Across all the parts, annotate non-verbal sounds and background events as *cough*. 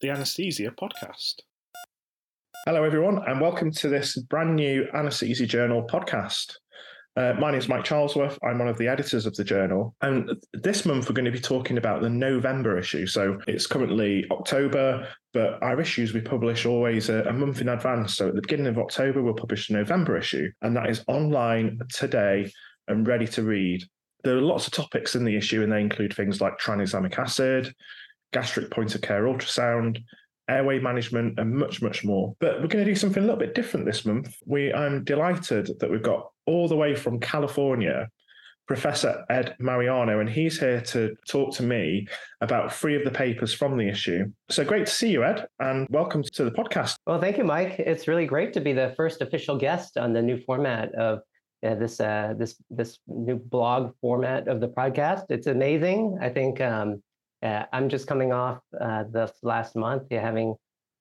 the Anesthesia Podcast. Hello, everyone, and welcome to this brand new Anesthesia Journal podcast. Uh, my name is Mike Charlesworth. I'm one of the editors of the journal. And this month, we're going to be talking about the November issue. So it's currently October, but our issues we publish always a, a month in advance. So at the beginning of October, we'll publish the November issue, and that is online today and ready to read. There are lots of topics in the issue, and they include things like tranexamic acid, gastric point of care ultrasound, airway management, and much, much more. But we're going to do something a little bit different this month. We I'm delighted that we've got all the way from California Professor Ed Mariano, and he's here to talk to me about three of the papers from the issue. So great to see you, Ed, and welcome to the podcast. Well, thank you, Mike. It's really great to be the first official guest on the new format of uh, this uh, this this new blog format of the podcast. It's amazing. I think um, uh, I'm just coming off uh, this last month, having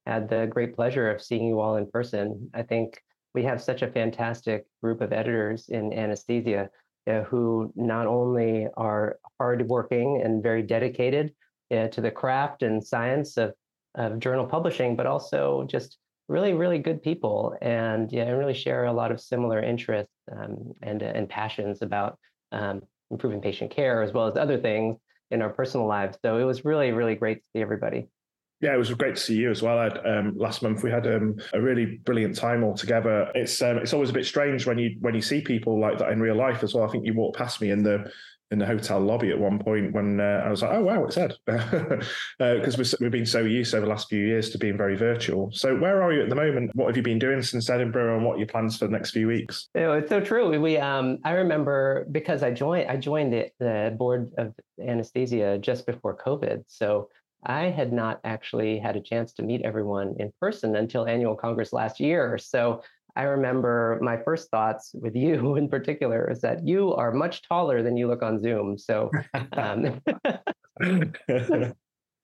had the great pleasure of seeing you all in person. I think we have such a fantastic group of editors in anesthesia uh, who not only are hardworking and very dedicated uh, to the craft and science of, of journal publishing, but also just really, really good people and yeah, really share a lot of similar interests um, and, and passions about um, improving patient care as well as other things in our personal lives. So it was really, really great to see everybody. Yeah, it was great to see you as well. Ed. Um, last month we had um, a really brilliant time all together. It's um, it's always a bit strange when you when you see people like that in real life as well. I think you walked past me in the in the hotel lobby at one point when uh, I was like, oh, wow, it's Ed. Because *laughs* uh, we've been so used over the last few years to being very virtual. So, where are you at the moment? What have you been doing since Edinburgh and what are your plans for the next few weeks? It's so true. We, um, I remember because I joined, I joined the, the board of anesthesia just before COVID. So, I had not actually had a chance to meet everyone in person until annual Congress last year. So I remember my first thoughts with you *laughs* in particular is that you are much taller than you look on Zoom. So, um, *laughs* *laughs*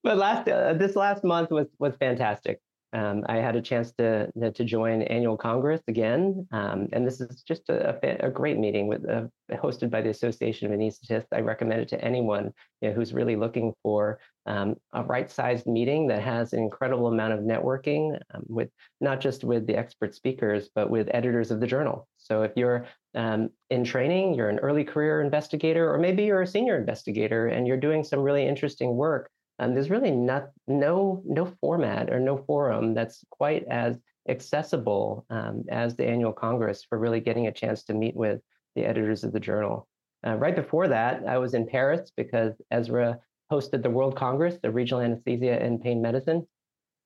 but last uh, this last month was was fantastic. Um, I had a chance to to join annual Congress again, um, and this is just a, a, great meeting with uh, hosted by the Association of Anesthetists. I recommend it to anyone you know, who's really looking for um, a right-sized meeting that has an incredible amount of networking um, with not just with the expert speakers, but with editors of the journal. So if you're um, in training, you're an early career investigator, or maybe you're a senior investigator and you're doing some really interesting work um, there's really not no no format or no forum that's quite as accessible um, as the annual congress for really getting a chance to meet with the editors of the journal. Uh, right before that, I was in Paris because ESRA hosted the World Congress of Regional Anesthesia and Pain Medicine.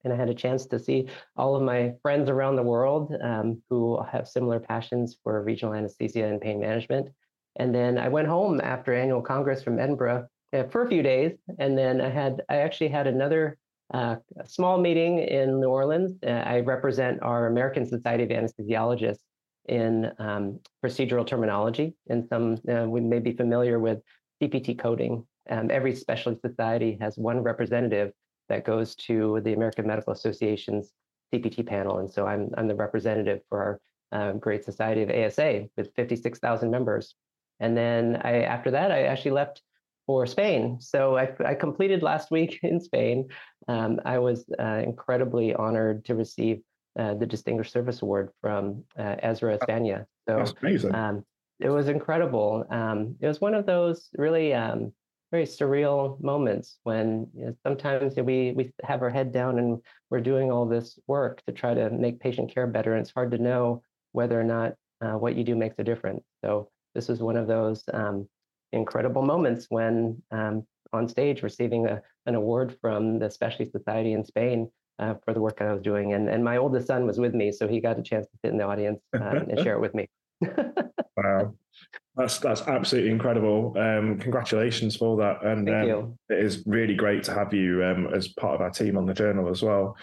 And I had a chance to see all of my friends around the world um, who have similar passions for regional anesthesia and pain management. And then I went home after annual Congress from Edinburgh for a few days, and then I had I actually had another uh, small meeting in New Orleans. Uh, I represent our American Society of Anesthesiologists in um, procedural terminology, and some uh, we may be familiar with CPT coding. Um, every specialty society has one representative that goes to the American Medical Association's CPT panel, and so I'm I'm the representative for our um, great society of ASA with 56,000 members. And then I, after that, I actually left for Spain. So I, I completed last week *laughs* in Spain. Um, I was uh, incredibly honored to receive uh, the Distinguished Service Award from uh, ESRA España. So That's amazing. Um, it was incredible. Um, it was one of those really um, very surreal moments when you know, sometimes we we have our head down and we're doing all this work to try to make patient care better, and it's hard to know whether or not uh, what you do makes a difference. So this is one of those um, incredible moments when um, on stage receiving a, an award from the Specialty Society in Spain uh, for the work I was doing. And, and my oldest son was with me, so he got a chance to sit in the audience um, *laughs* and share it with me. *laughs* wow. That's that's absolutely incredible. Um, congratulations for that. And um, it is really great to have you um, as part of our team on the journal as well.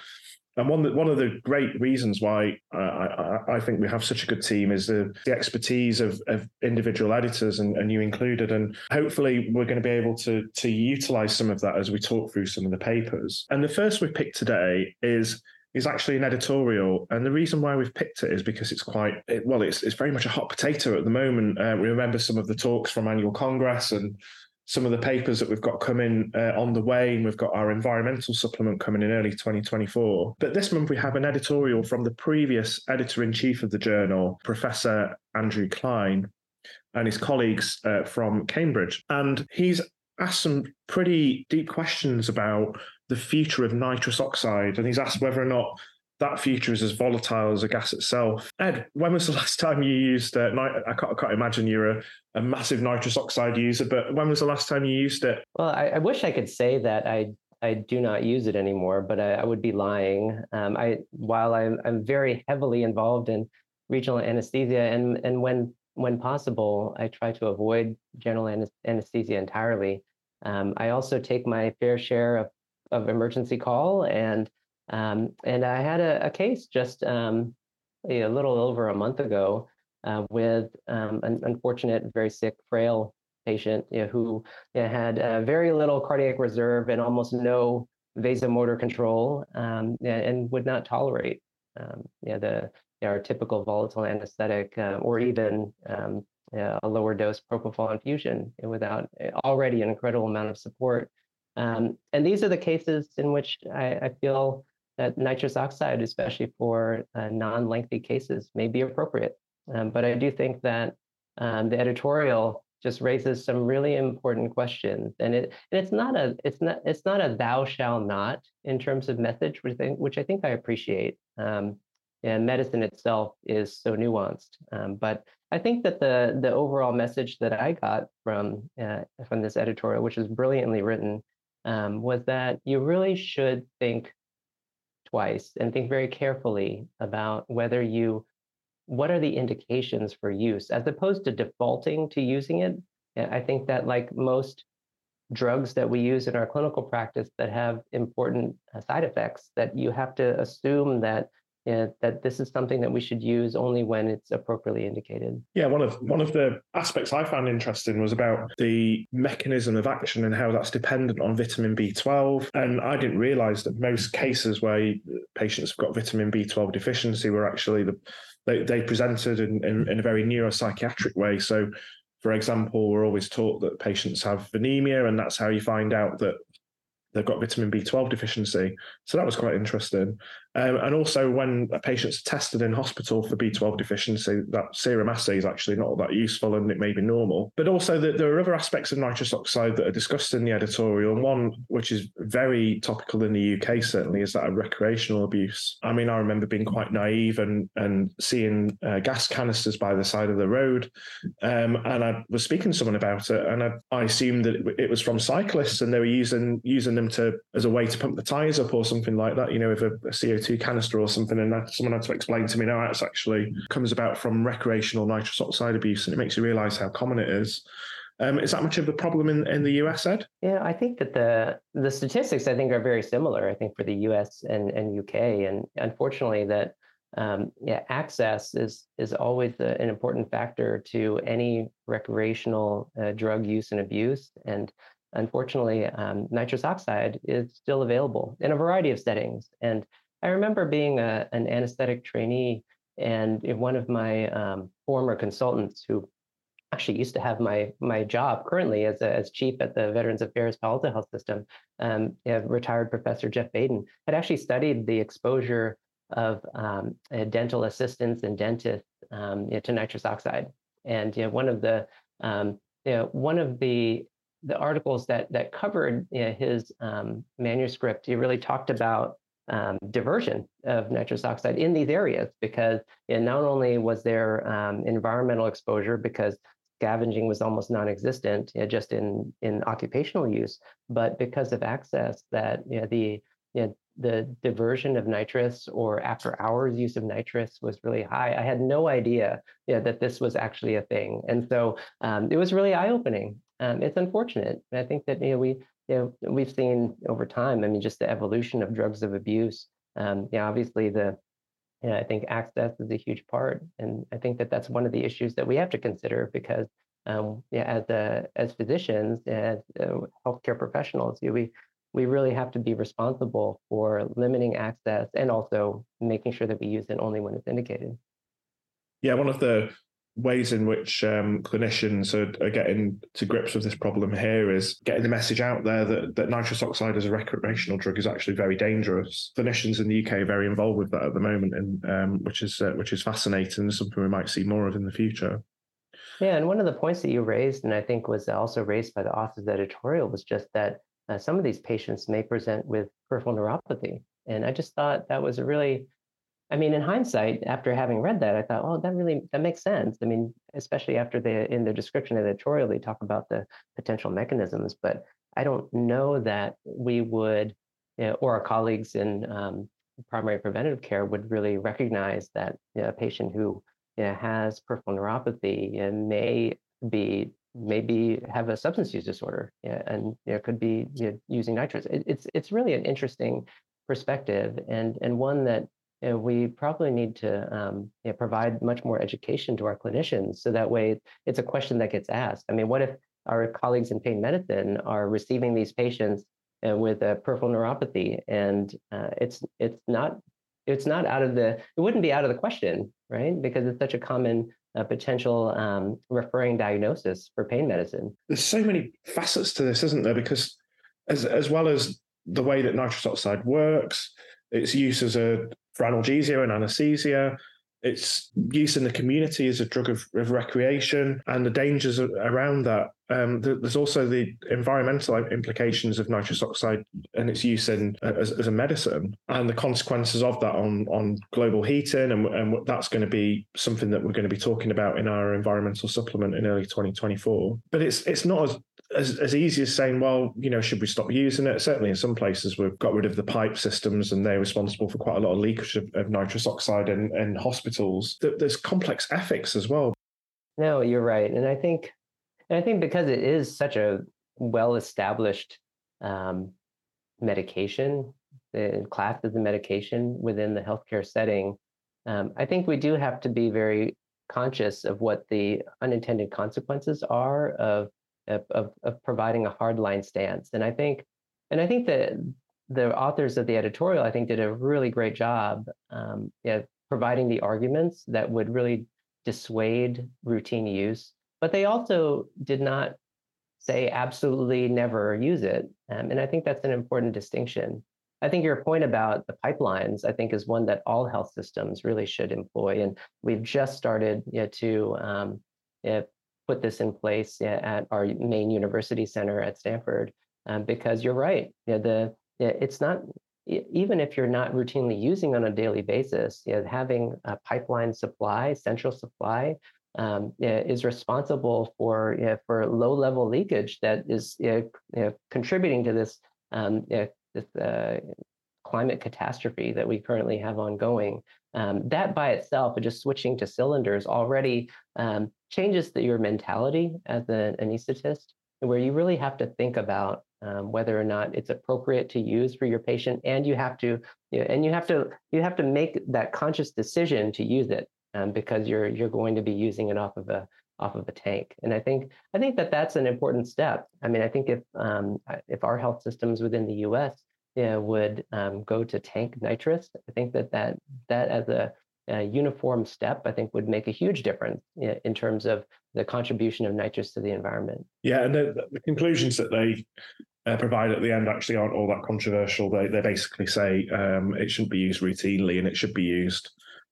And one one of the great reasons why uh, I, I, think we have such a good team is the, the expertise of, of individual editors, and, and, you included. And hopefully, we're going to be able to to utilize some of that as we talk through some of the papers. And the first we picked today is is actually an editorial, and the reason why we've picked it is because it's quite it, well, it's it's very much a hot potato at the moment. Uh, we remember some of the talks from annual congress and some of the papers that we've got coming uh, on the way, and we've got our environmental supplement coming in early 2024. But this month we have an editorial from the previous editor in chief of the journal, Professor Andrew Klein, and his colleagues uh, from Cambridge. And he's asked some pretty deep questions about the future of nitrous oxide. And he's asked whether or not that future is as volatile as a gas itself. Ed, when was the *laughs* last time you used uh, nit- I, can't, I can't imagine you're a, a, massive nitrous oxide user, but when was the last time you used it? Well, I, I wish I could say that I I do not use it anymore, but I, I would be lying. Um, I while I'm, I'm very heavily involved in regional anesthesia, and and when when possible, I try to avoid general anesthesia entirely. Um, I also take my fair share of, of emergency call and um, and I had a, a case just um, a little over a month ago uh, with um, an unfortunate, very sick, frail patient you know, who you know, had uh, very little cardiac reserve and almost no vasomotor control um, and would not tolerate um, the our typical volatile anesthetic uh, or even um, a lower dose propofol infusion without eh, already an incredible amount of support. Um, and these are the cases in which I, I, feel that nitrous oxide, especially for uh, non-lengthy cases, may be appropriate. Um, but I do think that um, the editorial just raises some really important questions, and it and it's not a it's not it's not a thou shall not in terms of message, which I think, which I, think I appreciate. Um, and medicine itself is so nuanced, um, but I think that the the overall message that I got from uh, from this editorial, which is brilliantly written, um, was that you really should think twice and think very carefully about whether you what are the indications for use as opposed to defaulting to using it. I think that like most drugs that we use in our clinical practice that have important uh, side effects that you have to assume that yeah, that this is something that we should use only when it's appropriately indicated. Yeah, one of one of the aspects I found interesting was about the mechanism of action and how that's dependent on vitamin B12. And I didn't realize that most cases where patients have got vitamin B12 deficiency were actually the they, they presented in, in, in a very neuropsychiatric way. So for example, we're always taught that patients have anemia, and that's how you find out that they've got vitamin B12 deficiency. So that was quite interesting. Um, and also, when a patient's tested in hospital for B12 deficiency, that serum assay is actually not that useful and it may be normal. But also, the, there are other aspects of nitrous oxide that are discussed in the editorial. And one, which is very topical in the UK, certainly, is that of recreational abuse. I mean, I remember being quite naive and, and seeing uh, gas canisters by the side of the road. Um, and I was speaking to someone about it, and I, I assumed that it, it was from cyclists and they were using using them to as a way to pump the tires up or something like that, you know, with a, a CO2 CO2 canister or something, and someone had to explain to me, no, that's actually comes about from recreational nitrous oxide abuse, and it makes you realise how common it is. Um, is that much of a problem in, in the US, Ed? Yeah, I think that the the statistics I think are very similar. I think for the US and, and UK, and unfortunately that um, yeah, access is is always a, an important factor to any recreational uh, drug use and abuse. And unfortunately, um, nitrous oxide is still available in a variety of settings. And I remember being a, an anesthetic trainee, and one of my um, former consultants who actually used to have my my job currently as a, as chief at the Veterans Affairs Palo Alto Health System, um, retired Professor Jeff Baden had actually studied the exposure of um, dental assistants and dentists um, to nitrous oxide, and know, one of the um, one of the the articles that that covered you know, his um, manuscript, he really talked about um, diversion of nitrous oxide in these areas because know, not only was there um, environmental exposure because scavenging was almost non-existent you know, just in, in occupational use, but because of access that you know, the you know, the diversion of nitrous or after hours use of nitrous was really high. I had no idea you know, that this was actually a thing. And so um, it was really eye-opening. Um, it's unfortunate. I think that you know, we you know, we've seen over time, I mean, just the evolution of drugs of abuse. Um, yeah, obviously the, you know, I think access is a huge part. And I think that that's one of the issues that we have to consider because um, yeah, as a, as physicians, as uh, healthcare professionals, you know, we we really have to be responsible for limiting access and also making sure that we use it only when it's indicated. Yeah, one of the ways in which um, clinicians are, are, getting to grips with this problem here is getting the message out there that, that nitrous oxide as a recreational drug is actually very dangerous. Clinicians in the UK are very involved with that at the moment, and um, which is uh, which is fascinating and something we might see more of in the future. Yeah, and one of the points that you raised, and I think was also raised by the author's of the editorial, was just that uh, some of these patients may present with peripheral neuropathy, and I just thought that was a really I mean, in hindsight, after having read that, I thought, oh, that really that makes sense. I mean, especially after the in the description editorial, they talk about the potential mechanisms, but I don't know that we would, you know, or our colleagues in um, primary preventative care would really recognize that you know, a patient who you know, has peripheral neuropathy and may be maybe have a substance use disorder and you could be using nitrous. It, it's it's really an interesting perspective and and one that know, we probably need to um, you know, provide much more education to our clinicians so that way it's a question that gets asked. I mean, what if our colleagues in pain medicine are receiving these patients uh, with a peripheral neuropathy? And uh, it's it's not it's not out of the it wouldn't be out of the question right? Because it's such a common uh, potential um, referring diagnosis for pain medicine. There's so many facets to this isn't there? Because as as well as the way that nitrous oxide works its use as a for analgesia and anesthesia. Its use in the community as a drug of, of recreation and the dangers around that. Um, there's also the environmental implications of nitrous oxide and its use in as, as, a medicine and the consequences of that on, on global heating. And, and that's going to be something that we're going to be talking about in our environmental supplement in early 2024. But it's it's not as as, as easy as saying, well, you know, should we stop using it? Certainly, in some places, we've got rid of the pipe systems, and they're responsible for quite a lot of leakage of, of nitrous oxide in, in hospitals. There's complex ethics as well. No, you're right, and I think, and I think because it is such a well-established um, medication, the class of the medication within the healthcare setting, um, I think we do have to be very conscious of what the unintended consequences are of of, of, providing a hardline stance. And I think, and I think that the authors of the editorial, I think, did a really great job um, yeah, providing the arguments that would really dissuade routine use. But they also did not say absolutely never use it. Um, and I think that's an important distinction. I think your point about the pipelines, I think, is one that all health systems really should employ. And we've just started you know, to um, put this in place at our main university center at Stanford, um, because you're right. Yeah, the it's not even if you're not routinely using on a daily basis. You know, having a pipeline supply, central supply, um, is responsible for you know, for low level leakage that is you know, contributing to this um, this uh, climate catastrophe that we currently have ongoing. Um, that by itself, just switching to cylinders already um, changes the, your mentality as an anesthetist, where you really have to think about um, whether or not it's appropriate to use for your patient, and you have to, you know, and you have to, you have to make that conscious decision to use it um, because you're you're going to be using it off of a off of a tank. And I think I think that that's an important step. I mean, I think if um, if our health systems within the U.S would um, go to tank nitrous. I think that that, that as a, a, uniform step, I think would make a huge difference in terms of the contribution of nitrous to the environment. Yeah, and the, the conclusions that they uh, provide at the end actually aren't all that controversial. They they basically say um, it shouldn't be used routinely and it should be used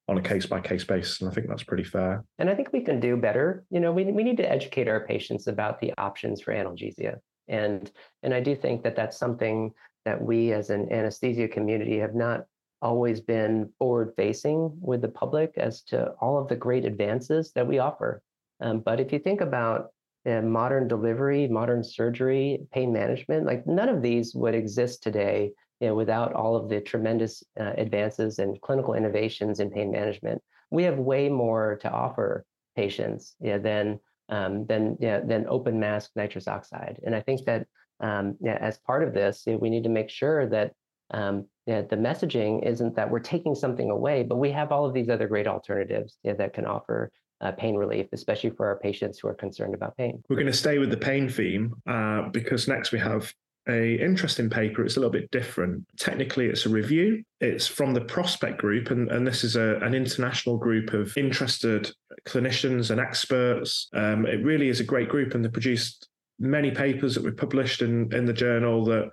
on a case by case basis, and I think that's pretty fair. And I think we can do better. You know, we we need to educate our patients about the options for analgesia, and and I do think that that's something that we as an anesthesia community have not always been forward facing with the public as to all of the great advances that we offer. Um, but if you think about uh, modern delivery, modern surgery, pain management, like none of these would exist today you know, without all of the tremendous uh, advances and clinical innovations in pain management. We have way more to offer patients you know, than um, than you know, than open mask nitrous oxide, and I think that um, as part of this, we need to make sure that um, yeah, the messaging isn't that we're taking something away, but we have all of these other great alternatives that can offer uh, pain relief, especially for our patients who are concerned about pain. We're going to stay with the pain theme uh, because next we have a interesting paper. It's a little bit different. Technically, it's a review. It's from the Prospect Group, and, and this is a, an international group of interested clinicians and experts. Um, it really is a great group, and they produced many papers that were published in, in the journal that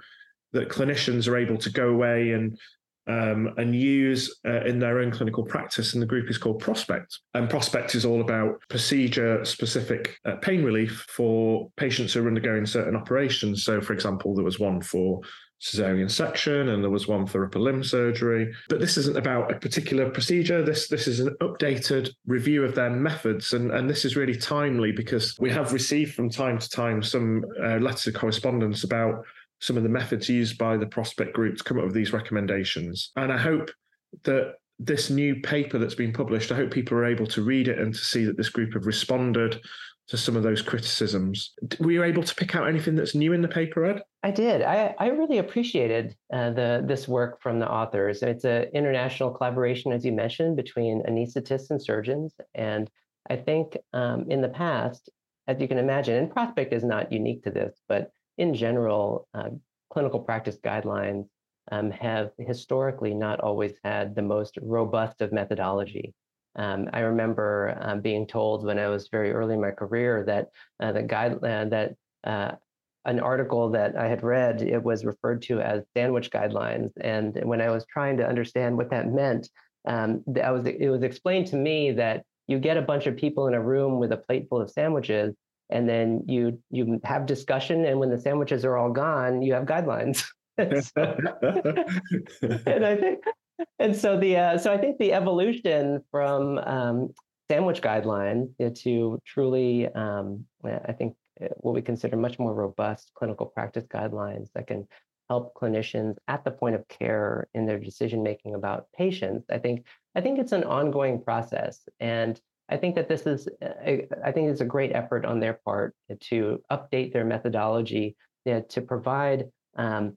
that clinicians are able to go away and um, and use uh, in their own clinical practice. And the group is called Prospect. And Prospect is all about procedure specific uh, pain relief for patients who are undergoing certain operations. So, for example, there was one for cesarean section and there was one for upper limb surgery but this isn't about a particular procedure this this is an updated review of their methods and and this is really timely because we have received from time to time some uh, letters of correspondence about some of the methods used by the prospect group to come up with these recommendations. And I hope that this new paper that's been published, I hope people are able to read it and to see that this group have responded to some of those criticisms. Were you able to pick out anything that's new in the paper, Ed? I did. I, I really appreciated uh, the this work from the authors. It's an international collaboration, as you mentioned, between anesthetists and surgeons. And I think um, in the past, as you can imagine, and Prospect is not unique to this, but in general, uh, clinical practice guidelines um, have historically not always had the most robust of methodology. Um, I remember um, being told when I was very early in my career that uh, the guide uh, that uh, an article that I had read it was referred to as sandwich guidelines, and when I was trying to understand what that meant, um, I was it was explained to me that you get a bunch of people in a room with a plate full of sandwiches, and then you you have discussion and when the sandwiches are all gone you have guidelines. *laughs* So, and i think and so the uh, so i think the evolution from um, sandwich guidelines to truly um, i think uh, what we consider much more robust clinical practice guidelines that can help clinicians at the point of care in their decision making about patients i think i think it's an ongoing process. And I think that this is, uh, I think it's a great effort on their part to update their methodology know, to provide um,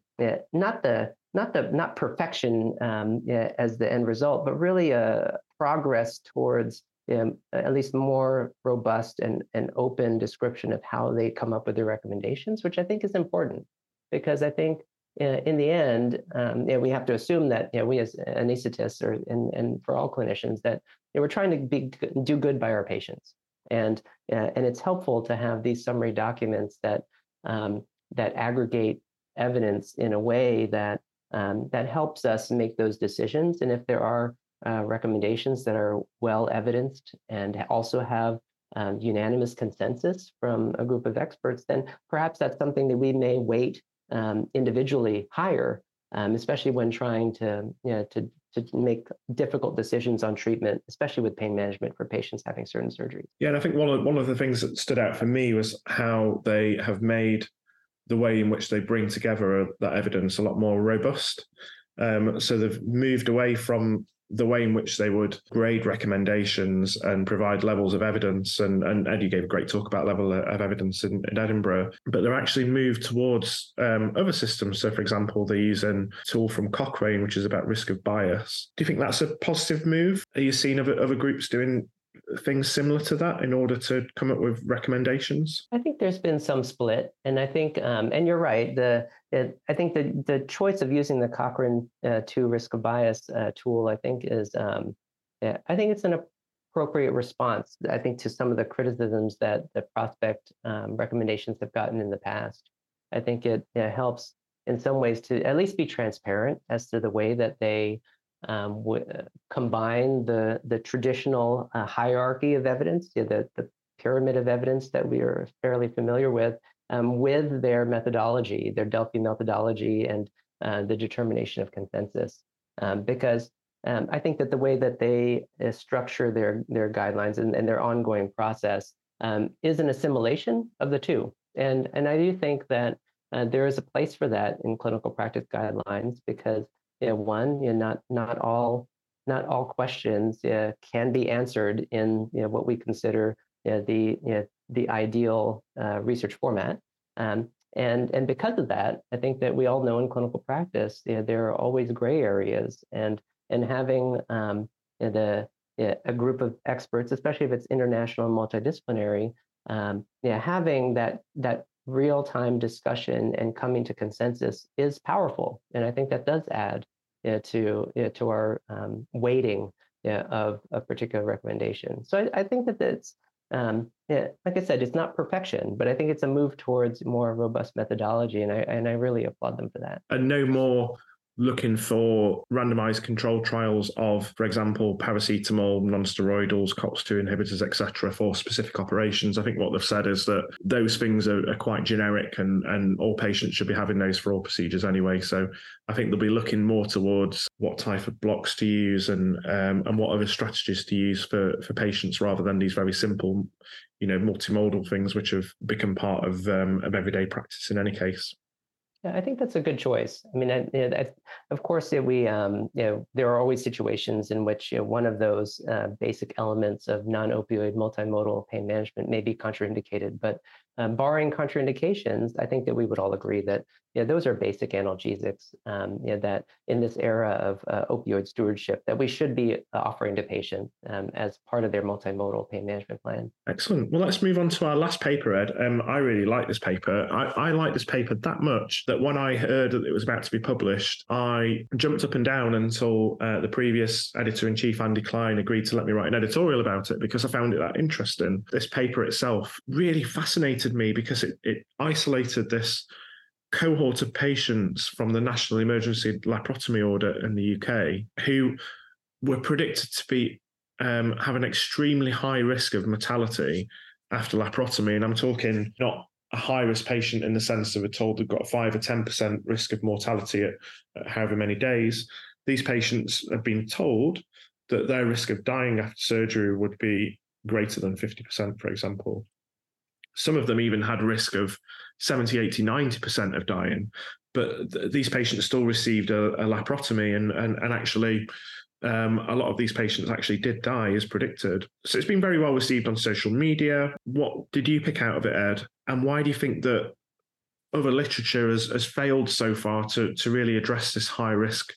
not the not the not perfection um, as the end result, but really a progress towards um, at least more robust and, and open description of how they come up with their recommendations, which I think is important. Because I think uh, in the end, um, we have to assume that you know, we as anesthetists or and, and for all clinicians that know, we're trying to be do good by our patients, and uh, and it's helpful to have these summary documents that um, that aggregate evidence in a way that um, that helps us make those decisions. And if there are uh, recommendations that are well evidenced and also have um, unanimous consensus from a group of experts, then perhaps that's something that we may weight um, individually higher, um, especially when trying to, you know, to, to make difficult decisions on treatment, especially with pain management for patients having certain surgeries. Yeah, and I think one of one of the things that stood out for me was how they have made the way in which they bring together that evidence a lot more robust. Um, so they've moved away from the way in which they would grade recommendations and provide levels of evidence. And, and Eddie gave a great talk about level of evidence in, in Edinburgh, but they're actually moved towards um, other systems. So, for example, they use a tool from Cochrane, which is about risk of bias. Do you think that's a positive move? Are you seeing other, other groups doing things similar to that in order to come up with recommendations? I think there's been some split, and I think, um, and you're right. The it, I think the the choice of using the Cochrane uh, two risk of bias uh, tool, I think, is um, yeah, I think it's an appropriate response. I think to some of the criticisms that the prospect um, recommendations have gotten in the past. I think it, it helps in some ways to at least be transparent as to the way that they um, w- combine the the traditional uh, hierarchy of evidence, the the pyramid of evidence that we are fairly familiar with, um, with their methodology, their Delphi methodology, and uh, the determination of consensus. Um, because um, I think that the way that they uh, structure their their guidelines and, and their ongoing process um, is an assimilation of the two. And and I do think that uh, there is a place for that in clinical practice guidelines because one, not not all not all questions can be answered in you know, what we consider the the ideal uh, research format. Um, and and because of that, I think that we all know in clinical practice there are always gray areas, and and having um, the a group of experts, especially if it's international and multidisciplinary, um, yeah, having that that real time discussion and coming to consensus is powerful. And I think that does add to, you to our um, weighting you of a particular recommendation. So I, I think that that's, um, yeah, like I said, it's not perfection, but I think it's a move towards more robust methodology, and I and I really applaud them for that. And no more looking for randomized controlled trials of, for example, paracetamol, non-steroidals, COX-2 inhibitors, etc., for specific operations. I think what they've said is that those things are, are, quite generic, and and all patients should be having those for all procedures anyway. So I think they'll be looking more towards what type of blocks to use and um, and what other strategies to use for for patients rather than these very simple, you know, multimodal things which have become part of um, of everyday practice in any case. Yeah, I think that's a good choice. I mean, I, I, of course, we, um, you know, there are always situations in which you know, one of those uh, basic elements of non-opioid multimodal pain management may be contraindicated. But um, barring contraindications, I think that we would all agree that yeah, those are basic analgesics um, you know, that in this era of uh, opioid stewardship that we should be offering to patients um, as part of their multimodal pain management plan. Excellent. Well, let's move on to our last paper, Ed. Um, I really like this paper. I, I like this paper that much that when I heard that it was about to be published, I jumped up and down until uh, the previous editor-in-chief, Andy Klein, agreed to let me write an editorial about it because I found it that interesting. This paper itself really me because it, it isolated this cohort of patients from the National Emergency Laparotomy Audit in the UK who were predicted to be um, have an extremely high risk of mortality after laparotomy. And I'm talking not a high risk patient in the sense of we're told they've got a five or 10% risk of mortality at, at however many days. These patients have been told that their risk of dying after surgery would be greater than 50%, for example. Some of them even had risk of 70, 80, 90% of dying. But th- these patients still received a, a laparotomy, and, and, and actually, um, a lot of these patients actually did die as predicted. So it's been very well received on social media. What did you pick out of it, Ed? And why do you think that other literature has, has failed so far to, to really address this high risk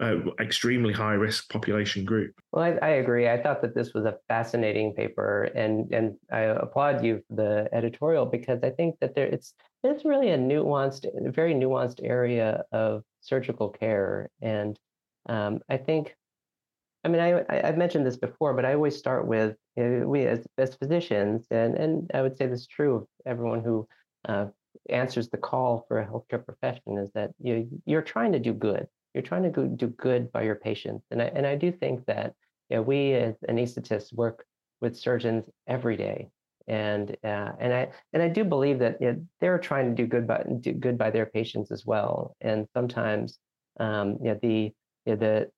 uh, extremely high risk population group. Well, I, I, agree. I thought that this was a fascinating paper, and and I applaud you for the editorial because I think that there it's it's really a nuanced, very nuanced area of surgical care, and um, I think. I mean, I, I have mentioned this before, but I always start with you know, we as, as physicians, and and I would say this is true of everyone who uh, answers the call for a healthcare profession is that you you're trying to do good you're trying to go, do good by your patients. And I, and I do think that you know, we as anesthetists work with surgeons every day. And uh, and I and I do believe that you know, they're trying to do good by do good by their patients as well. And sometimes um, you know, the you know, the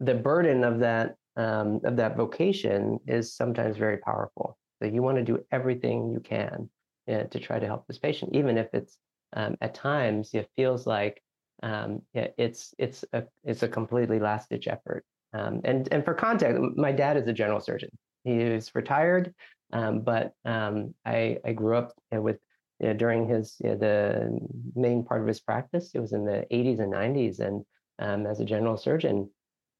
the burden of that um, of that vocation is sometimes very powerful. So you want to do everything you can you know, to try to help this patient, even if it's um, at times it feels like um, it's it's a it's a completely last ditch effort. Um, and and for context, my dad is a general surgeon. He is retired, um, but um, I I grew up with you know, during his you know, the main part of his practice. It was in the 80s and 90s, and um, as a general surgeon,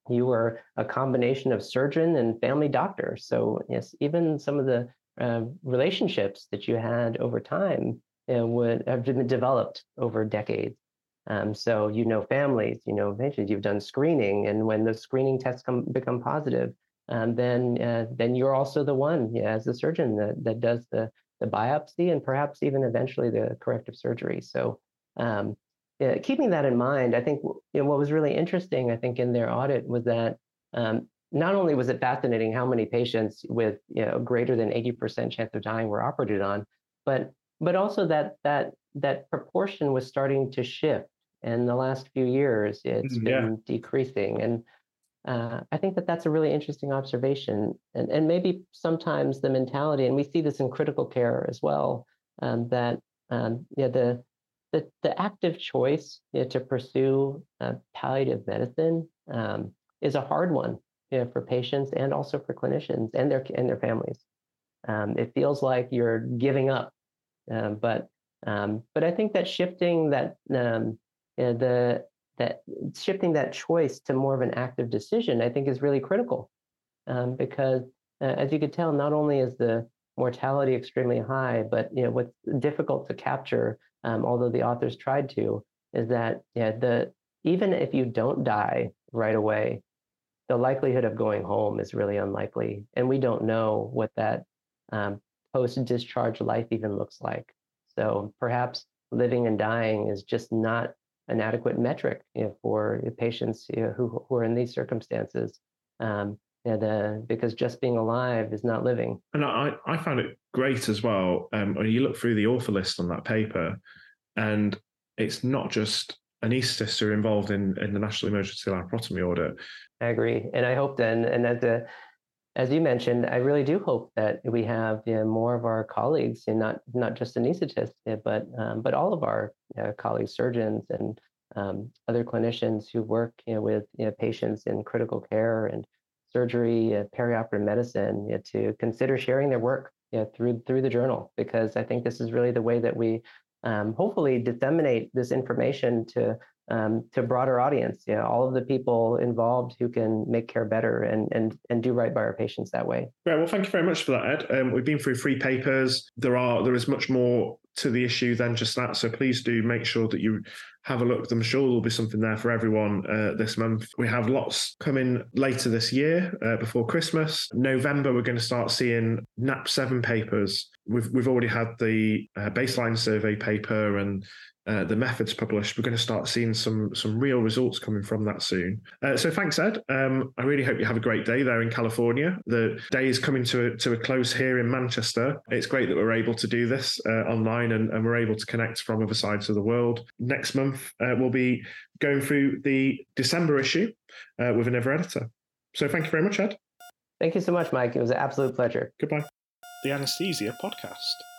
you were a combination of surgeon and family doctor. So yes, even some of the uh, relationships that you had over time know, would have been developed over decades. Um, so you know families, you know patients, you've done screening, and when the screening tests come become positive, um, then uh, then you're also the one yeah, as the surgeon that, that does the the biopsy and perhaps even eventually the corrective surgery. So um, yeah, keeping that in mind, I think you know, what was really interesting, I think, in their audit was that um, not only was it fascinating how many patients with you know, greater than 80% chance of dying were operated on, but but also that that that proportion was starting to shift in the last few years it's mm, been decreasing and uh, i think that that's a really interesting observation and, and maybe sometimes the mentality and we see this in critical care as well um, that um, yeah, the, the, the active choice you know, to pursue uh, palliative medicine um, is a hard one you know, for patients and also for clinicians and their and their families. Um, it feels like you're giving up, um, but um, but I think that shifting that um, uh, the that shifting that choice to more of an active decision, I think, is really critical um, because, uh, as you could tell, not only is the mortality extremely high. But you know what's difficult to capture, um, although the authors tried to, is that yeah, the even if you don't die right away, the likelihood of going home is really unlikely, and we don't know what that um, post-discharge life even looks like. So perhaps living and dying is just not an adequate metric you know, for patients you know, who, who are in these circumstances. Um, and, uh, because just being alive is not living. And I, I found it great as well. Um, when you look through the author list on that paper, and it's not just anaesthetists who are involved in, in the National Emergency Laparotomy Audit. I agree. And I hope then, and that the, as you mentioned, I really do hope that we have you know, more of our colleagues, and not not just anesthetists, but um, but all of our uh, colleagues, surgeons and um, other clinicians who work you know, with you know, patients in critical care and surgery, uh, perioperative medicine, you know, to consider sharing their work you know, through through the journal, because I think this is really the way that we um, hopefully disseminate this information to um, to a broader audience. You know, all of the people involved who can make care better and and and do right by our patients that way. Great. Well, thank you very much for that, Ed. Um, we've been through three papers. There are there is much more to the issue than just that. So please do make sure that you have a look. I'm sure there'll be something there for everyone uh, this month. We have lots coming later this year uh, before Christmas. November, we're going to start seeing NAP seven papers. We've we've already had the uh, baseline survey paper and uh, the methods published, we're going to start seeing some some real results coming from that soon. Uh, so thanks, Ed. Um, I really hope you have a great day there in California. The day is coming to a, to a close here in Manchester. It's great that we're able to do this uh, online and, and, we're able to connect from other sides of the world. Next month, uh, we'll be going through the December issue uh, with another editor. So thank you very much, Ed. Thank you so much, Mike. It was an absolute pleasure. Goodbye. The Anesthesia Podcast.